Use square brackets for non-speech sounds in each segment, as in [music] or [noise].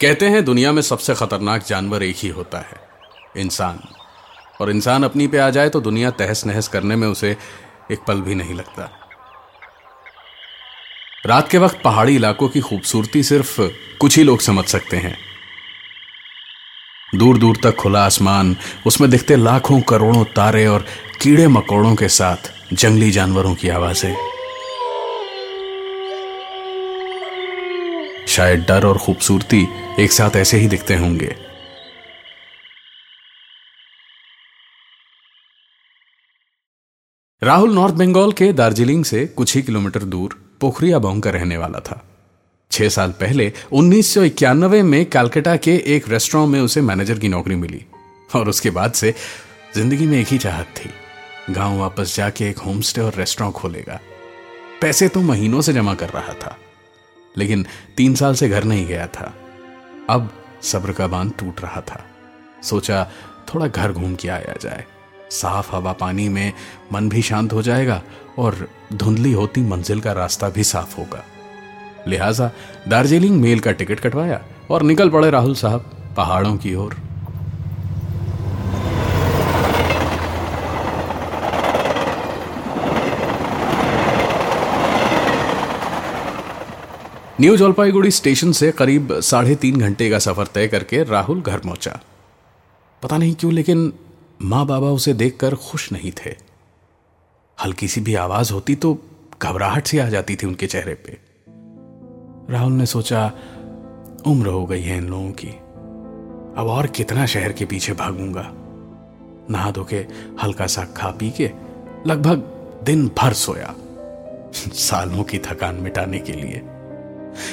कहते हैं, दुनिया में सबसे खतरनाक जानवर एक ही होता है, इंसान। और इंसान अपनी पे आ जाए तो दुनिया तहस नहस करने में उसे एक पल भी नहीं लगता। रात के वक्त पहाड़ी इलाकों की खूबसूरती सिर्फ़ कुछ ही लोग समझ सकते हैं। दूर दूर तक खुला आसमान, उसमें दिखते लाखों करोड़ों तारे और कीड़े मकोड़ों के साथ जंगली जानवरों की आवाज़ें। शायद डर और खूबसूरती एक साथ ऐसे ही दिखते होंगे। राहुल नॉर्थ बंगाल के दार्जिलिंग से कुछ ही किलोमीटर दूर पोखरिया बोंग का रहने वाला था। छह साल पहले, उन्नीस सौ इक्यानवे में कैलकाटा के एक रेस्टोरेंट में उसे मैनेजर की नौकरी मिली, और उसके बाद से ज़िंदगी में एक ही चाहत थी। गाँव वापस जाके एक होमस्टे और रेस्टोरेंट खोलेगा। पैसे तो महीनों से जमा कर रहा था। लेकिन तीन साल से घर नहीं गया था। अब सब्र का बाँध टूट रहा था। सोचा थोड़ा घर घूम के आया जाए। साफ़ हवा पानी में मन भी शांत हो जाएगा और धुंधली होती मंजिल का रास्ता भी साफ़ होगा। लिहाजा दार्जिलिंग मेल का टिकट कटवाया और निकल पड़े राहुल साहब पहाड़ों की ओर। न्यू जलपाईगुड़ी स्टेशन से करीब साढ़े तीन घंटे का सफ़र तय करके राहुल घर पहुँचा। पता नहीं क्यों, लेकिन माँ बाबा उसे देखकर खुश नहीं थे। हल्की सी भी आवाज़ होती तो घबराहट सी आ जाती थी उनके चेहरे पे। राहुल ने सोचा, उम्र हो गई है इन लोगों की। अब और कितना शहर के पीछे भागूँगा। नहा धो के हल्का सा खा पी के लगभग दिन भर सोया। [laughs] सालों की थकान मिटाने के लिए।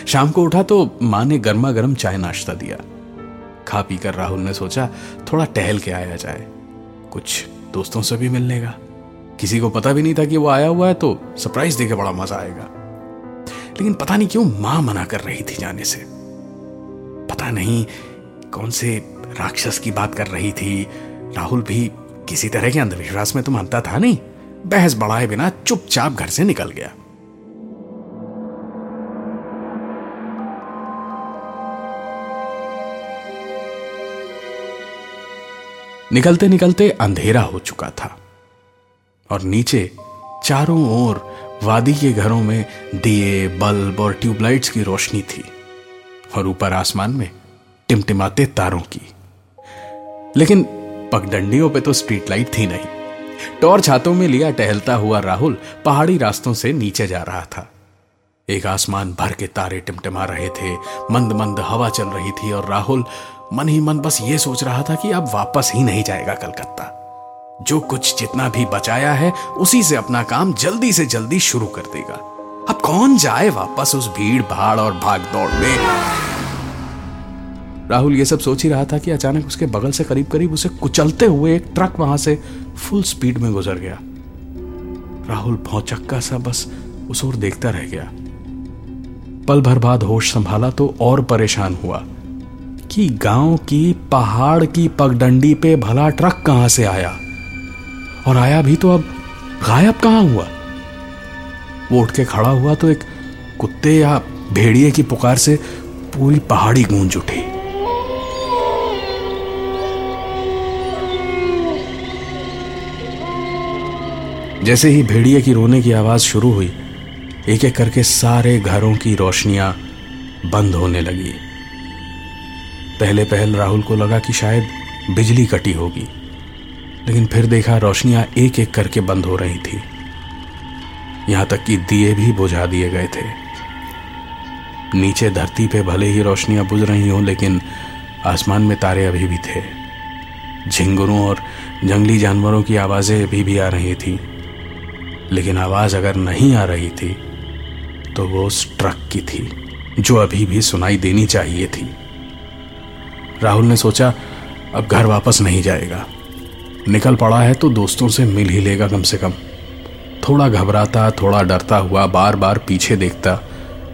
शाम को उठा तो माँ ने गर्मा गर्म चाय नाश्ता दिया। खा पी कर राहुल ने सोचा, थोड़ा टहल के आया जाए। कुछ दोस्तों से भी मिलने का। किसी को पता भी नहीं था कि वो आया हुआ है तो सरप्राइज़ देके बड़ा मज़ा आएगा। लेकिन पता नहीं क्यों माँ मना कर रही थी जाने से। पता नहीं कौन से राक्षस की बात कर रही थी। राहुल भी किसी तरह के अंधविश्वास में तो मानता था नहीं। बहस बढ़ाए बिना चुपचाप घर से निकल गया। निकलते निकलते अंधेरा हो चुका था और नीचे चारों ओर वादी के घरों में दिए, बल्ब और ट्यूबलाइट्स की रोशनी थी और ऊपर आसमान में टिमटिमाते तारों की। लेकिन पगडंडियों पे तो स्ट्रीट लाइट थी नहीं। टॉर्च हाथों में लिया टहलता हुआ राहुल पहाड़ी रास्तों से नीचे जा रहा था। एक आसमान भर के तारे टिमटिमा रहे थे मंद मंद हवा चल रही थी और राहुल मन ही मन बस ये सोच रहा था कि अब वापस ही नहीं जाएगा कलकत्ता। जो कुछ जितना भी बचाया है, उसी से अपना काम जल्दी से जल्दी शुरू कर देगा। अब कौन जाए वापस उस भीड़ भाड़ और भाग दौड़ में? राहुल ये सब सोच ही रहा था कि अचानक उसके बगल से करीब करीब उसे कुचलते हुए एक ट्रक वहाँ से फुल स्पीड में गुजर गया। राहुल भौचक्का सा बस उस ओर देखता रह गया। पल भर बाद होश संभाला तो और परेशान हुआ। कि गाँव की पहाड़ की पगडंडी पे भला ट्रक कहाँ से आया? और आया भी तो अब गायब कहाँ हुआ? वो उठ के खड़ा हुआ तो एक कुत्ते या भेड़िए की पुकार से पूरी पहाड़ी गूंज उठी। जैसे ही भेड़िए की रोने की आवाज़ शुरू हुई एक एक करके सारे घरों की रोशनियाँ बंद होने लगी। पहले पहल राहुल को लगा कि शायद बिजली कटी होगी, लेकिन फिर देखा रोशनियाँ एक एक करके बंद हो रही थी। यहाँ तक कि दिए भी बुझा दिए गए थे। नीचे धरती पे भले ही रोशनियाँ बुझ रही हों, लेकिन आसमान में तारे अभी भी थे। झिंगुरों और जंगली जानवरों की आवाज़ें अभी भी आ रही थी। लेकिन आवाज़ अगर नहीं आ रही थी तो वो उस ट्रक की थी, जो अभी भी सुनाई देनी चाहिए थी। राहुल ने सोचा, अब घर वापस नहीं जाएगा। निकल पड़ा है तो दोस्तों से मिल ही लेगा कम से कम। थोड़ा घबराता, थोड़ा डरता हुआ बार बार पीछे देखता,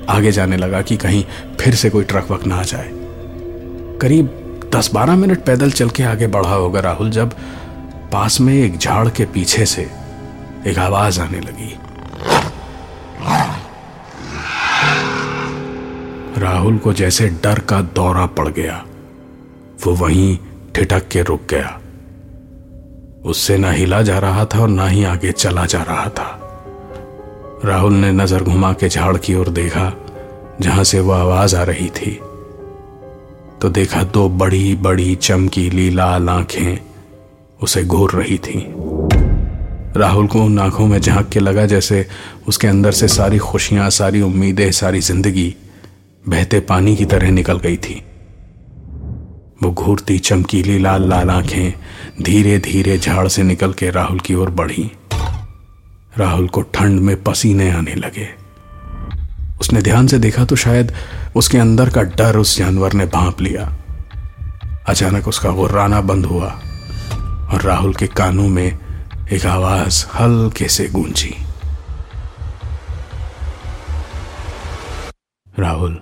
आगे जाने लगा कि कहीं फिर से कोई ट्रक वक ना आ जाए। करीब दस बारह मिनट पैदल चल के आगे बढ़ा होगा राहुल जब पास में एक झाड़ के पीछे से एक आवाज़ आने लगी। राहुल को जैसे डर का दौरा पड़ गया। वो वहीं ठिठक के रुक गया। उससे ना हिला जा रहा था और ना ही आगे चला जा रहा था। राहुल ने नज़र घुमा के झाड़ की ओर देखा, जहाँ से वह आवाज़ आ रही थी। तो देखा दो बड़ी बड़ी चमकीली लाल आँखें उसे घूर रही थी। राहुल को उन आँखों में झाँक के लगा जैसे उसके अंदर से सारी खुशियाँ, सारी उम्मीदें, सारी ज़िंदगी बहते पानी की तरह निकल गई थी। वो घूरती चमकीली लाल लाल आँखें धीरे धीरे झाड़ से निकल के राहुल की ओर बढ़ी। राहुल को ठंड में पसीने आने लगे। उसने ध्यान से देखा तो शायद उसके अंदर का डर उस जानवर ने भांप लिया। अचानक उसका गुर्राना बंद हुआ और राहुल के कानों में एक आवाज़ हल्के से गूंजी। राहुल,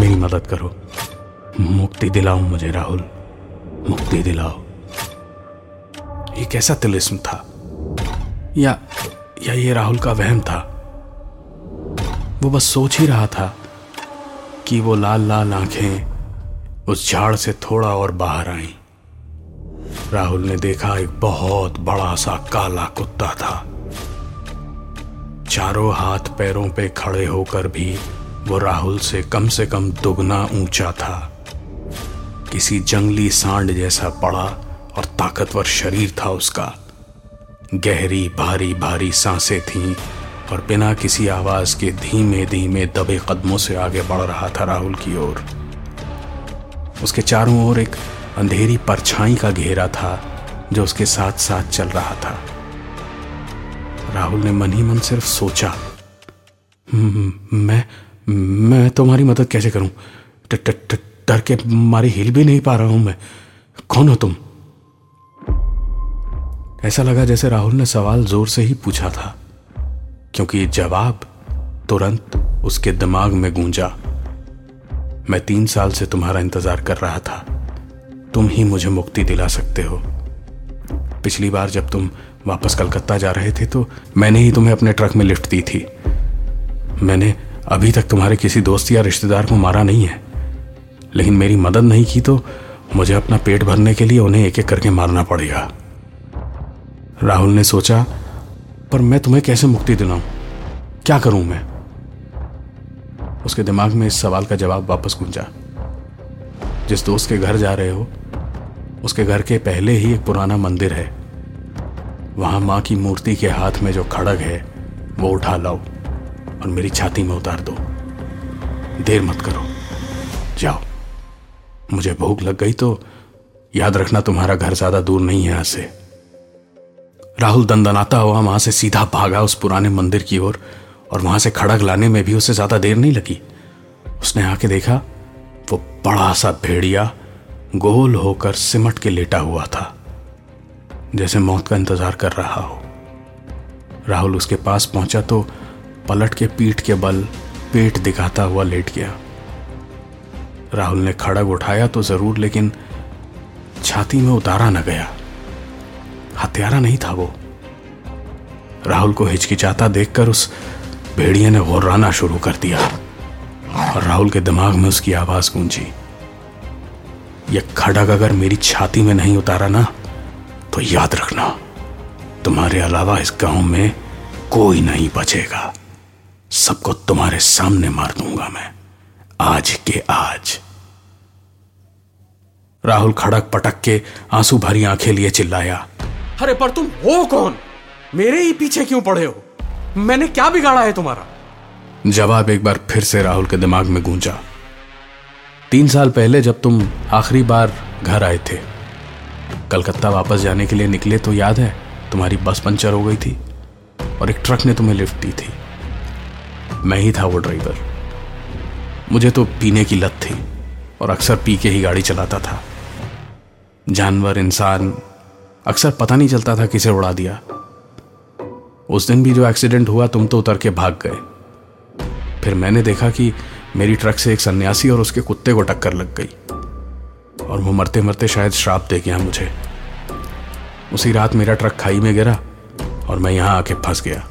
मेरी मदद करो। मुक्ति दिलाओ मुझे, राहुल। मुक्ति दिलाओ। ये कैसा तिलिस्म था? या या ये राहुल का वहम था? वो बस सोच ही रहा था कि वो लाल लाल आँखें उस झाड़ से थोड़ा और बाहर आई। राहुल ने देखा एक बहुत बड़ा सा काला कुत्ता था। चारों हाथ पैरों पे खड़े होकर भी वो राहुल से कम से कम दुगना ऊँचा था। किसी जंगली सांड जैसा पड़ा और ताकतवर शरीर था उसका। गहरी, भारी भारी साँसें थीं और बिना किसी आवाज़ के धीमे धीमे दबे कदमों से आगे बढ़ रहा था राहुल की ओर। उसके चारों ओर एक अंधेरी परछाई का घेरा था जो उसके साथ साथ चल रहा था। राहुल ने मन ही मन सिर्फ़ सोचा मैं मैं तुम्हारी मदद कैसे करूँ? डर के मारी हिल भी नहीं पा रहा हूँ मैं। कौन हो तुम? ऐसा लगा जैसे राहुल ने सवाल ज़ोर से ही पूछा था, क्योंकि जवाब तुरंत उसके दिमाग में गूंजा। मैं तीन साल से तुम्हारा इंतज़ार कर रहा था। तुम ही मुझे मुक्ति दिला सकते हो। पिछली बार जब तुम वापस कलकत्ता जा रहे थे तो मैंने ही तुम्हें अपने ट्रक में लिफ्ट दी थी। मैंने अभी तक तुम्हारे किसी दोस्त या रिश्तेदार को मारा नहीं है। लेकिन मेरी मदद नहीं की तो मुझे अपना पेट भरने के लिए उन्हें एक एक करके मारना पड़ेगा। राहुल ने सोचा, पर मैं तुम्हें कैसे मुक्ति दिलाऊं? क्या करूँ मैं? उसके दिमाग में इस सवाल का जवाब वापस गूंजा। जिस दोस्त के घर जा रहे हो, उसके घर के पहले ही एक पुराना मंदिर है। वहाँ माँ की मूर्ति के हाथ में जो खड़ग है, वो उठा लाओ और मेरी छाती में उतार दो। देर मत करो। जाओ। मुझे भूख लग गई तो याद रखना तुम्हारा घर ज़्यादा दूर नहीं है यहाँ से। राहुल दंदनाता हुआ वहाँ से सीधा भागा उस पुराने मंदिर की ओर और, और वहाँ से खड़ग लाने में भी उसे ज़्यादा देर नहीं लगी। उसने आके देखा वो बड़ा सा भेड़िया गोल होकर सिमट के लेटा हुआ था जैसे मौत का इंतज़ार कर रहा हो। राहुल उसके पास पहुँचा तो पलट के पीठ के बल पेट दिखाता हुआ लेट गया। राहुल ने खड़ग उठाया तो ज़रूर, लेकिन छाती में उतारा न गया। हत्यारा नहीं था वो। राहुल को हिचकिचाता देखकर उस भेड़िए ने गुर्राना शुरू कर दिया और राहुल के दिमाग में उसकी आवाज़ गूंजी। यह खड़ग अगर मेरी छाती में नहीं उतारा ना तो याद रखना, तुम्हारे अलावा इस गाँव में कोई नहीं बचेगा। सबको तुम्हारे सामने मार दूँगा मैं। आज के आज। राहुल खड़क पटक के आँसू भरी आँखें लिए चिल्लाया, अरे, पर तुम हो कौन? मेरे ही पीछे क्यों पड़े हो? मैंने क्या बिगाड़ा है तुम्हारा? जवाब एक बार फिर से राहुल के दिमाग में गूंजा। तीन साल पहले जब तुम आखिरी बार घर आए थे, कलकत्ता वापस जाने के लिए निकले तो याद है, तुम्हारी बस पंचर हो गई थी और एक ट्रक ने तुम्हें लिफ्ट दी थी। मैं ही था वो ड्राइवर। मुझे तो पीने की लत थी और अक्सर पी के ही गाड़ी चलाता था। जानवर, इंसान, अक्सर पता नहीं चलता था किसे उड़ा दिया। उस दिन भी जो एक्सीडेंट हुआ, तुम तो उतर के भाग गए। फिर मैंने देखा कि मेरी ट्रक से एक सन्यासी और उसके कुत्ते को टक्कर लग गई। और वो मरते मरते शायद श्राप दे गया मुझे। उसी रात मेरा ट्रक खाई में गिरा और मैं यहाँ आके फंस गया।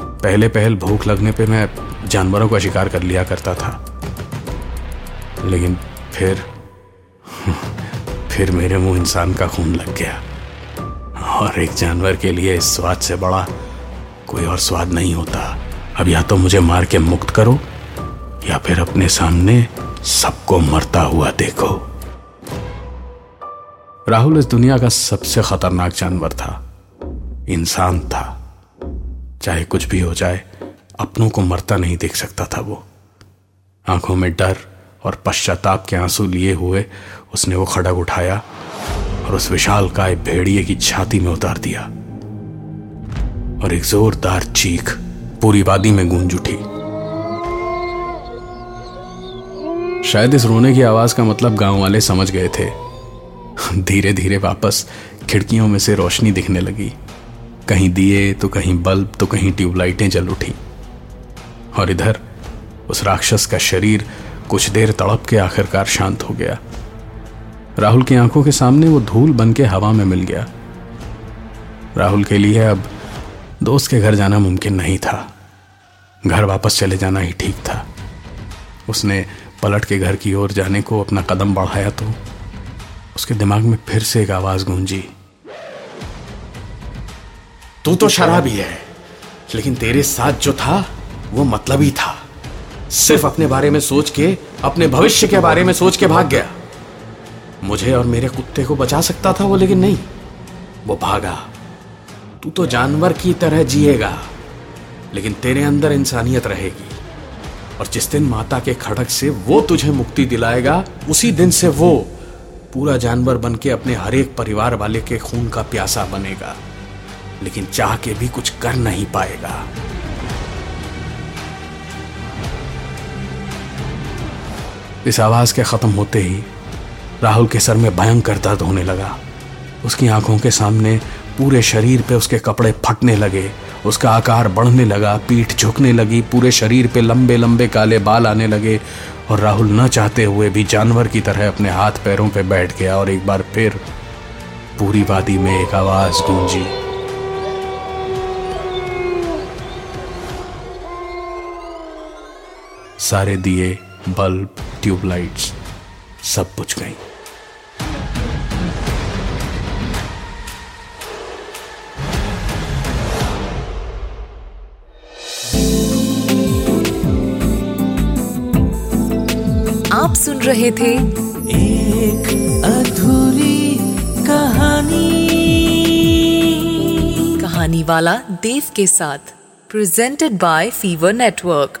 पहले पहल भूख लगने पे मैं जानवरों का शिकार कर लिया करता था। लेकिन फिर फिर मेरे मुँह इंसान का खून लग गया। और एक जानवर के लिए इस स्वाद से बड़ा कोई और स्वाद नहीं होता। अब या तो मुझे मार के मुक्त करो, या फिर अपने सामने सबको मरता हुआ देखो। राहुल इस दुनिया का सबसे खतरनाक जानवर था। इंसान था। चाहे कुछ भी हो जाए अपनों को मरता नहीं देख सकता था वो। आँखों में डर और पश्चाताप के आँसू लिए हुए उसने वो खड़ग उठाया और उस विशाल काय भेड़िए की छाती में उतार दिया। और एक जोरदार चीख पूरी वादी में गूंज उठी। शायद इस रोने की आवाज़ का मतलब गाँव वाले समझ गए थे। धीरे धीरे वापस खिड़कियों में से रोशनी दिखने लगी। कहीं दिए तो कहीं बल्ब तो कहीं ट्यूबलाइटें जल उठी। और इधर, उस राक्षस का शरीर कुछ देर तड़प के आखिरकार शांत हो गया। राहुल की आँखों के सामने वो धूल बन के हवा में मिल गया। राहुल के लिए अब दोस्त के घर जाना मुमकिन नहीं था। घर वापस चले जाना ही ठीक था। उसने पलट के घर की ओर जाने को अपना कदम बढ़ाया तो उसके दिमाग में फिर से एक आवाज़ गूंजी। तू तो शराबी है, लेकिन तेरे साथ जो था वो मतलब ही था। सिर्फ़ अपने बारे में सोच के, अपने भविष्य के बारे में सोच के भाग गया। मुझे और मेरे कुत्ते को बचा सकता था वो, लेकिन नहीं। वो भागा। तू तो जानवर की तरह जिएगा, लेकिन तेरे अंदर इंसानियत रहेगी। और जिस दिन माता के खड़क से वो तुझे मुक्ति दिलाएगा, उसी दिन से वो पूरा जानवर बन के अपने हर एक परिवार वाले के खून का प्यासा बनेगा, लेकिन चाह के भी कुछ कर नहीं पाएगा। इस आवाज़ के खत्म होते ही राहुल के सर में भयंकर दर्द होने लगा। उसकी आँखों के सामने पूरे शरीर पे उसके कपड़े फटने लगे, उसका आकार बढ़ने लगा, पीठ झुकने लगी, पूरे शरीर पे लंबे लंबे काले बाल आने लगे और राहुल न चाहते हुए भी जानवर की तरह अपने हाथ पैरों पे बैठ गया और एक बार फिर पूरी वादी में एक आवाज़ गूंजी। सारे दिए बल्ब ट्यूबलाइट्स सब बुझ गई। आप सुन रहे थे एक अधूरी कहानी। कहानी वाला देव के साथ प्रेजेंटेड बाय फीवर नेटवर्क